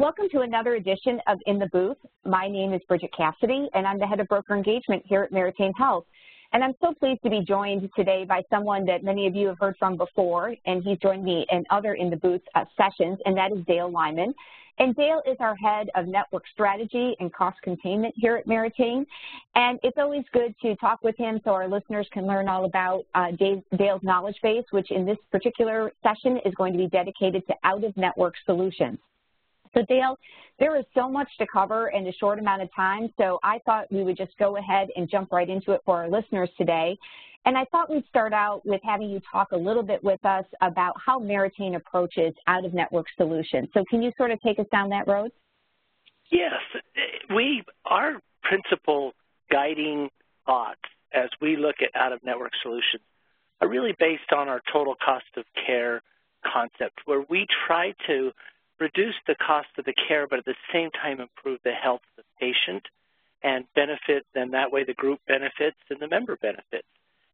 Welcome to another edition of In the Booth. My name is Bridget Cassidy, and I'm the head of broker engagement here at Meritain Health. And I'm so pleased to be joined today by someone that many of you have heard from before, and he's joined me in other In the Booth uh, sessions, and that is Dale Lyman. And Dale is our head of network strategy and cost containment here at Meritain. And it's always good to talk with him so our listeners can learn all about uh, Dale's knowledge base, which in this particular session is going to be dedicated to out-of-network solutions. So Dale, there is so much to cover in a short amount of time, so I thought we would just go ahead and jump right into it for our listeners today. And I thought we'd start out with having you talk a little bit with us about how Meritain approaches out-of-network solutions. So can you sort of take us down that road? Yes. We, our principal guiding thoughts as we look at out-of-network solutions are really based on our total cost of care concept, where we try to reduce the cost of the care, but at the same time improve the health of the patient and benefit, and that way the group benefits and the member benefits.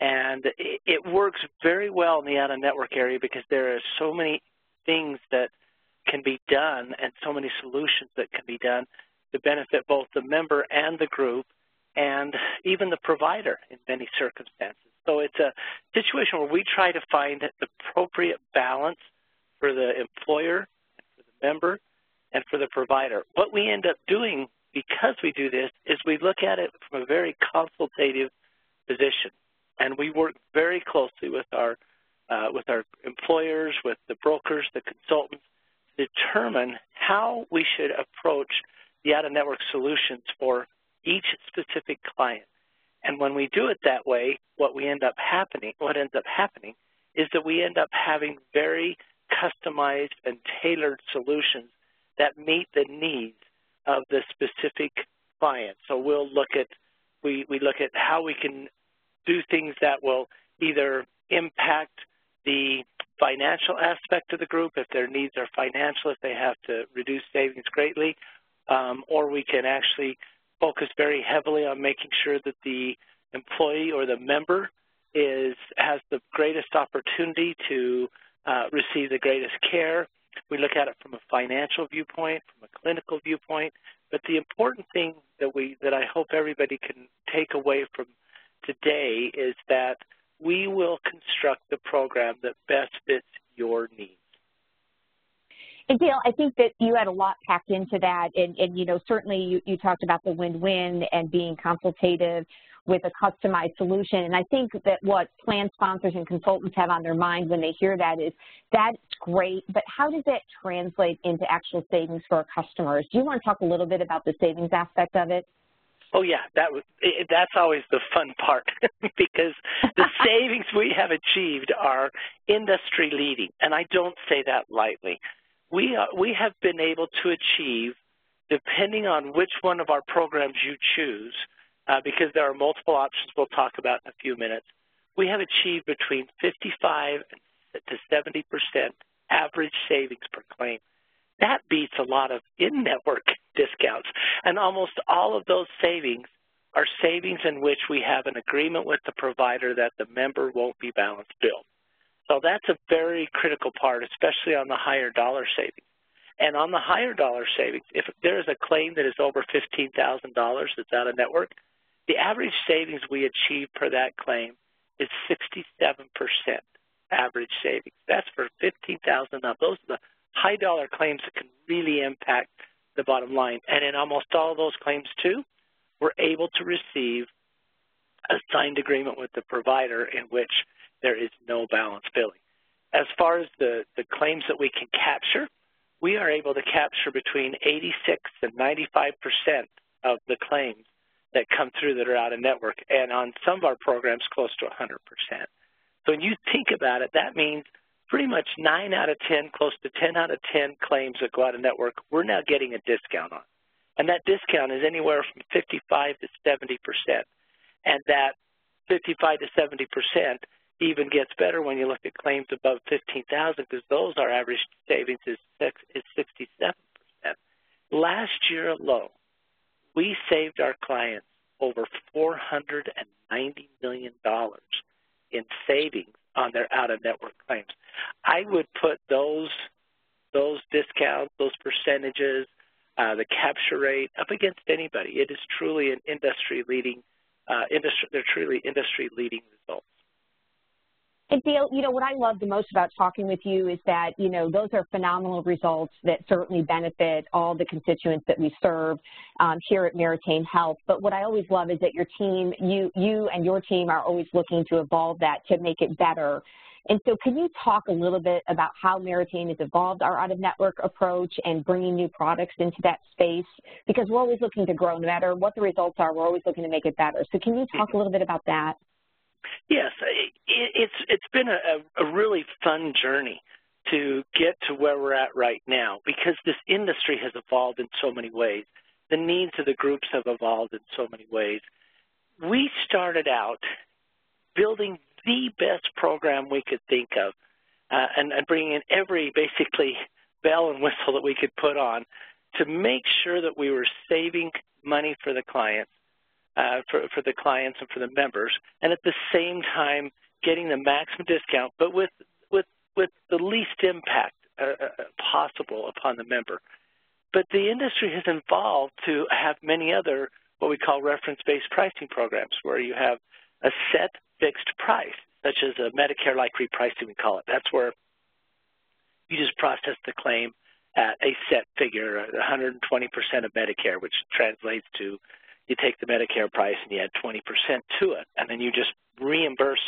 And it, it works very well in the out-of-network area because there are so many things that can be done and so many solutions that can be done to benefit both the member and the group and even the provider in many circumstances. So it's a situation where we try to find the appropriate balance for the employer member and for the provider. What we end up doing because we do this is we look at it from a very consultative position, and we work very closely with our uh, with our employers, with the brokers, the consultants, to determine how we should approach the out-of-network solutions for each specific client. And when we do it that way, what we end up happening, what ends up happening, is that we end up having very customized and tailored solutions that meet the needs of the specific client. So we'll look at we, we look at how we can do things that will either impact the financial aspect of the group if their needs are financial, if they have to reduce savings greatly, um, or we can actually focus very heavily on making sure that the employee or the member is has the greatest opportunity to uh, receive the greatest care. We look at it from a financial viewpoint, from a clinical viewpoint, but the important thing that we that I hope everybody can take away from today is that we will construct the program that best fits your needs. And Dale, I think that you had a lot packed into that, and, and you know certainly you, you talked about the win-win and being consultative with a customized solution. And I think that what plan sponsors and consultants have on their mind when they hear that is that's great, but how does that translate into actual savings for our customers? Do you want to talk a little bit about the savings aspect of it? Oh yeah, that was that's always the fun part because the savings we have achieved are industry leading, and I don't say that lightly. We are, we have been able to achieve, depending on which one of our programs you choose, uh, because there are multiple options we'll talk about in a few minutes. We have achieved between 55 to 70 percent average savings per claim. That beats a lot of in-network discounts, and almost all of those savings are savings in which we have an agreement with the provider that the member won't be balance billed. So that's a very critical part, especially on the higher dollar savings. And on the higher dollar savings, if there is a claim that is over $15,000 that's out of network, the average savings we achieve per that claim is 67% average savings. That's for 15000 up. Those are the high dollar claims that can really impact the bottom line. And in almost all of those claims, too, we're able to receive a signed agreement with the provider in which there is no balance billing. As far as the, the claims that we can capture, we are able to capture between 86 and 95 percent of the claims that come through that are out of network, and on some of our programs, close to 100%. So when you think about it, that means pretty much 9 out of 10, close to 10 out of 10 claims that go out of network, we're now getting a discount on. And that discount is anywhere from 55 to 70%. And that 55 to 70% even gets better when you look at claims above 15,000 because those our average savings is, six, is 67%. Last year alone, we saved our clients over $490 million in savings on their out-of-network claims. I would put those those discounts, those percentages, uh, the capture rate up against anybody. It is truly an industry-leading, uh, industry, they're truly industry-leading results. And Dale, you know, what I love the most about talking with you is that, you know, those are phenomenal results that certainly benefit all the constituents that we serve um, here at Meritain Health. But what I always love is that your team, you, you and your team are always looking to evolve that to make it better. And so can you talk a little bit about how Meritain has evolved our out-of-network approach and bringing new products into that space? Because we're always looking to grow. No matter what the results are, we're always looking to make it better. So can you talk a little bit about that? Yes, it's it's been a, a really fun journey to get to where we're at right now because this industry has evolved in so many ways. The needs of the groups have evolved in so many ways. We started out building the best program we could think of uh, and, and bringing in every basically bell and whistle that we could put on to make sure that we were saving money for the clients uh, for, for the clients and for the members, and at the same time getting the maximum discount, but with, with, with the least impact uh, uh, possible upon the member. But the industry has evolved to have many other what we call reference-based pricing programs where you have a set fixed price, such as a Medicare-like repricing, we call it. That's where you just process the claim at a set figure, 120% of Medicare, which translates to you take the Medicare price and you add 20% to it, and then you just reimburse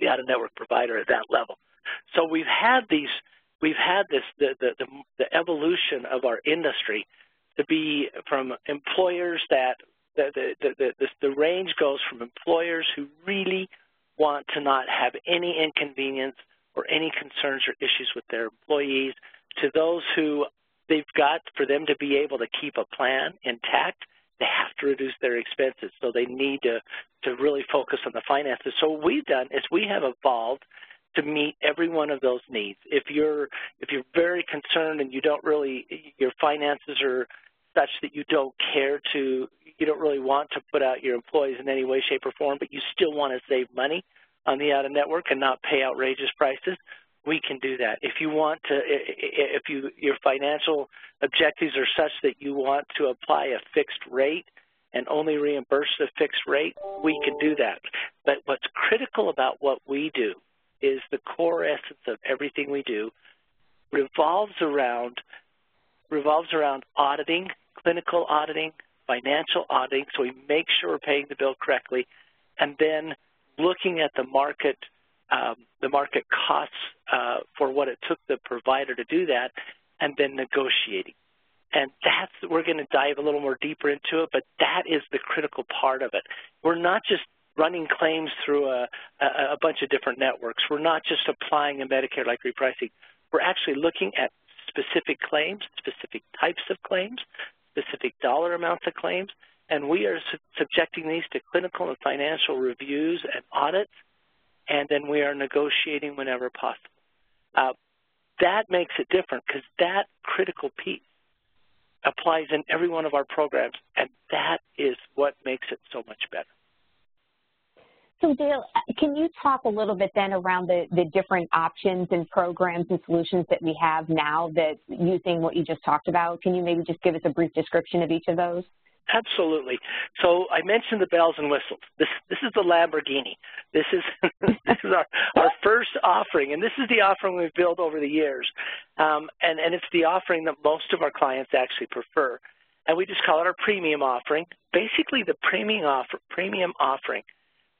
the out-of-network provider at that level. So we've had these, we've had this, the, the, the, the evolution of our industry to be from employers that the, the, the, the, the range goes from employers who really want to not have any inconvenience or any concerns or issues with their employees to those who they've got for them to be able to keep a plan intact they have to reduce their expenses, so they need to, to really focus on the finances. So what we've done is we have evolved to meet every one of those needs. If you're if you're very concerned and you don't really your finances are such that you don't care to you don't really want to put out your employees in any way, shape, or form, but you still want to save money on the out of network and not pay outrageous prices, we can do that. If you want to, if you your financial objectives are such that you want to apply a fixed rate and only reimburse the fixed rate, we can do that. But what's critical about what we do is the core essence of everything we do revolves around revolves around auditing, clinical auditing, financial auditing, so we make sure we're paying the bill correctly, and then looking at the market um, the market costs uh, for what it took the provider to do that, and then negotiating. And that's, we're going to dive a little more deeper into it, but that is the critical part of it. We're not just running claims through a, a, a bunch of different networks. We're not just applying a Medicare-like repricing. We're actually looking at specific claims, specific types of claims, specific dollar amounts of claims, and we are su subjecting these to clinical and financial reviews and audits and then we are negotiating whenever possible. Uh, that makes it different because that critical piece applies in every one of our programs, and that is what makes it so much better. So Dale, can you talk a little bit then around the, the different options and programs and solutions that we have now that using what you just talked about? Can you maybe just give us a brief description of each of those? Absolutely. So I mentioned the bells and whistles. This this is the Lamborghini. This is this is our, our first offering, and this is the offering we've built over the years, um, and and it's the offering that most of our clients actually prefer, and we just call it our premium offering. Basically, the premium offer premium offering,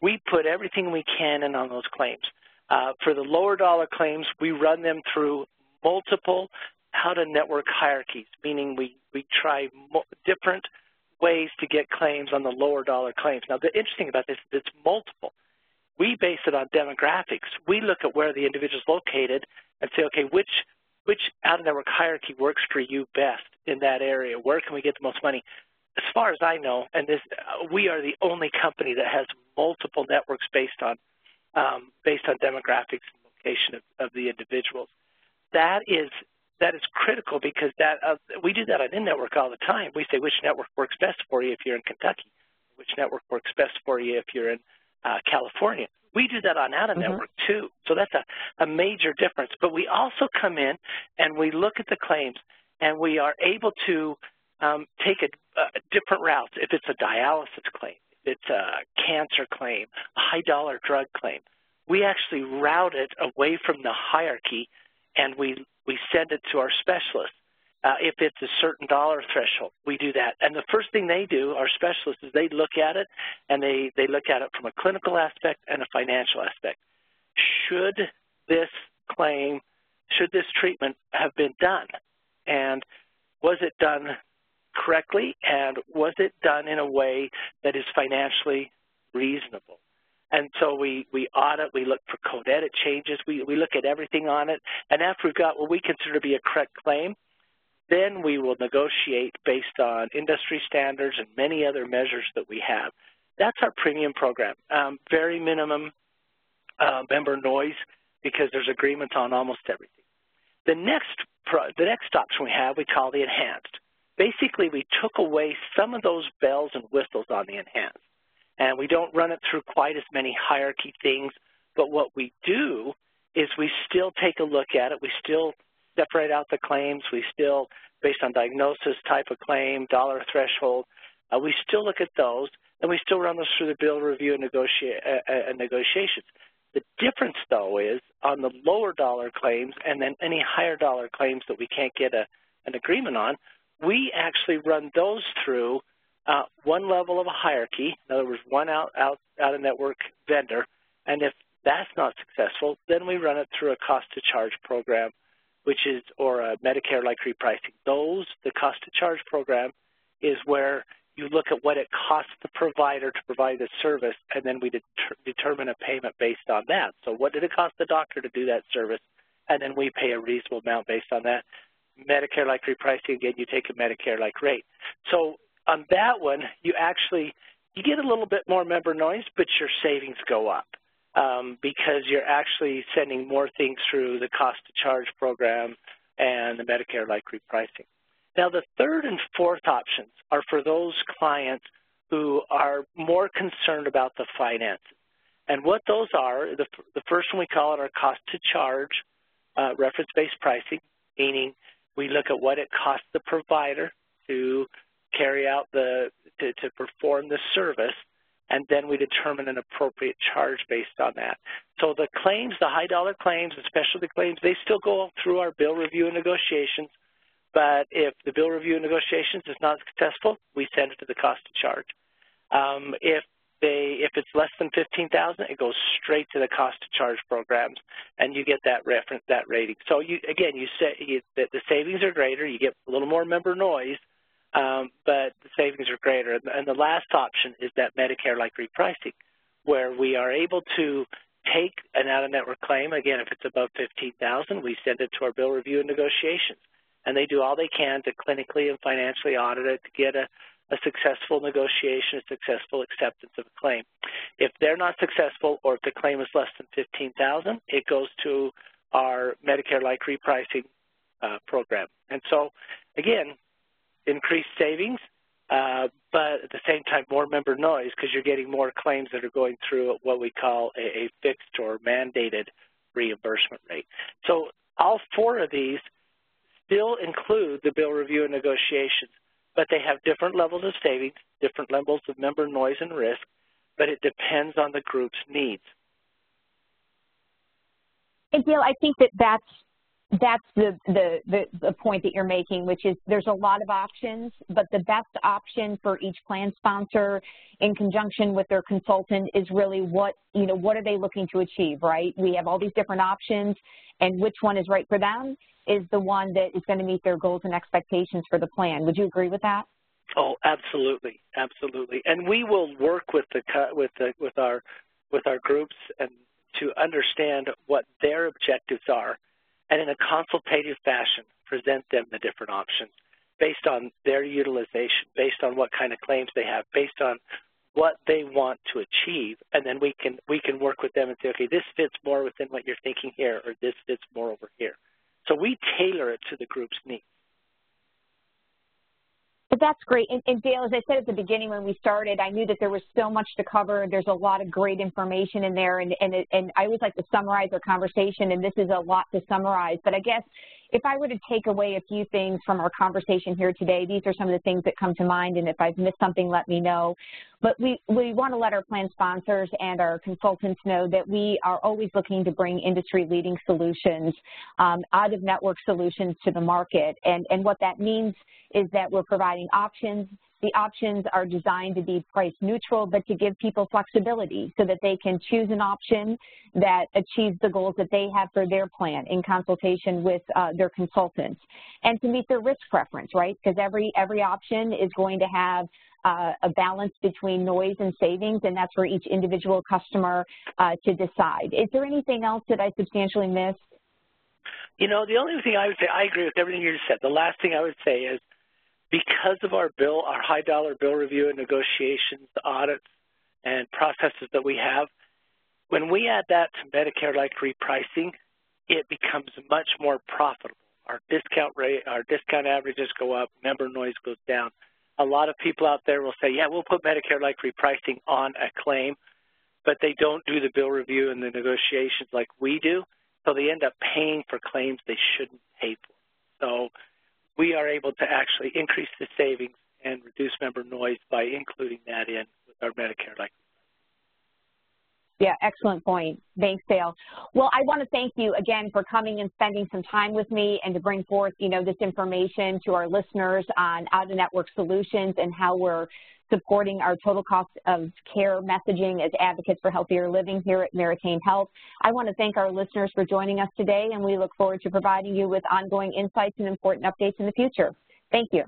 we put everything we can in on those claims. Uh, for the lower dollar claims, we run them through multiple out-of-network hierarchies, meaning we we try different ways to get claims on the lower dollar claims. Now, the interesting about this is it's multiple. We base it on demographics. We look at where the individual is located and say, okay, which which out-of-network hierarchy works for you best in that area? Where can we get the most money? As far as I know, and this, we are the only company that has multiple networks based on um, based on demographics and location of, of the individuals. That is that is critical because that uh, we do that on in-network all the time. We say which network works best for you if you're in Kentucky, which network works best for you if you're in uh, California. We do that on out-of-network mm -hmm. too, so that's a, a major difference. But we also come in and we look at the claims and we are able to um, take a, a different routes. If it's a dialysis claim, if it's a cancer claim, a high-dollar drug claim, we actually route it away from the hierarchy and we, we send it to our specialists. Uh, if it's a certain dollar threshold, we do that. And the first thing they do, our specialists, is they look at it and they, they look at it from a clinical aspect and a financial aspect. Should this claim, should this treatment have been done? And was it done correctly? And was it done in a way that is financially reasonable? And so we, we audit, we look for code edit changes, we, we look at everything on it. And after we've got what we consider to be a correct claim, then we will negotiate based on industry standards and many other measures that we have. That's our premium program. Um, very minimum uh, member noise because there's agreements on almost everything. The next, the next option we have, we call the enhanced. Basically, we took away some of those bells and whistles on the enhanced. And we don't run it through quite as many hierarchy things, but what we do is we still take a look at it. We still separate out the claims. We still, based on diagnosis, type of claim, dollar threshold, uh, we still look at those, and we still run those through the bill review and, negotia uh, uh, negotiations. The difference, though, is on the lower dollar claims and then any higher dollar claims that we can't get a, an agreement on, we actually run those through one level of a hierarchy, in other words, one out, out, out of network vendor, and if that's not successful, then we run it through a cost to charge program which is, or a Medicare-like repricing. Those, the cost to charge program, is where you look at what it costs the provider to provide the service, and then we det determine a payment based on that. So what did it cost the doctor to do that service? And then we pay a reasonable amount based on that. Medicare-like repricing, again, you take a Medicare-like rate. So on that one, you actually, you get a little bit more member noise, but your savings go up um, because you're actually sending more things through the cost to charge program and the Medicare-like repricing. Now, the third and fourth options are for those clients who are more concerned about the finances. And what those are, the, the first one we call it our cost to charge uh, reference-based pricing, meaning we look at what it costs the provider to carry out the, to, to perform the service and then we determine an appropriate charge based on that. So the claims, the high dollar claims, the specialty claims, they still go through our bill review and negotiations, but if the bill review and negotiations is not successful, we send it to the cost to charge. Um, if they, if it's less than 15,000, it goes straight to the cost to charge programs, and you get that reference, that rating. So you, again, you say you, the, the savings are greater, you get a little more member noise, um, but the savings are greater. And the last option is that Medicare-like repricing, where we are able to take an out-of-network claim. Again, if it's above 15000 we send it to our bill review and negotiations. And they do all they can to clinically and financially audit it to get a, a successful negotiation, a successful acceptance of a claim. If they're not successful or if the claim is less than 15000 it goes to our Medicare-like repricing uh, program. And so, again, increased savings, uh, but at the same time more member noise because you're getting more claims that are going through what we call a, a fixed or mandated reimbursement rate. So all four of these still include the bill review and negotiations, but they have different levels of savings, different levels of member noise and risk, but it depends on the group's needs. And Dale, I think that that's that's the, the, the, the, point that you're making, which is there's a lot of options, but the best option for each plan sponsor in conjunction with their consultant is really what, you know, what are they looking to achieve, right? We have all these different options, and which one is right for them is the one that is going to meet their goals and expectations for the plan. Would you agree with that? Oh, absolutely, absolutely. And we will work with the with the with our with our groups and to understand what their objectives are and in a consultative fashion present them the different options based on their utilization, based on what kind of claims they have, based on what they want to achieve, and then we can we can work with them and say, okay, this fits more within what you're thinking here, or this fits more over here. So we tailor it to the group's needs. But that's great. And, and, Dale, as I said at the beginning when we started, I knew that there was so much to cover. There's a lot of great information in there, and, and, and I always like to summarize our conversation, and this is a lot to summarize. But I guess if I were to take away a few things from our conversation here today, these are some of the things that come to mind, and if I've missed something, let me know. But we, we want to let our plan sponsors and our consultants know that we are always looking to bring industry-leading solutions, um, out-of-network solutions to the market. And, and what that means is that we're providing options the options are designed to be price neutral, but to give people flexibility so that they can choose an option that achieves the goals that they have for their plan in consultation with uh, their consultants and to meet their risk preference, right? Because every, every option is going to have uh, a balance between noise and savings, and that's for each individual customer uh, to decide. Is there anything else that I substantially missed? You know, the only thing I would say, I agree with everything you just said. The last thing I would say is because of our bill, our high dollar bill review and negotiations, audits, and processes that we have, when we add that to Medicare-like repricing, it becomes much more profitable. Our discount rate, our discount averages go up, member noise goes down. A lot of people out there will say, yeah, we'll put Medicare-like repricing on a claim, but they don't do the bill review and the negotiations like we do, so they end up paying for claims they shouldn't pay for. So we are able to actually increase the savings and reduce member noise by including that in with our Medicare like yeah, excellent point. Thanks, Dale. Well, I want to thank you again for coming and spending some time with me and to bring forth, you know, this information to our listeners on out-of-network solutions and how we're supporting our total cost of care messaging as advocates for healthier living here at Meritain Health. I want to thank our listeners for joining us today, and we look forward to providing you with ongoing insights and important updates in the future. Thank you.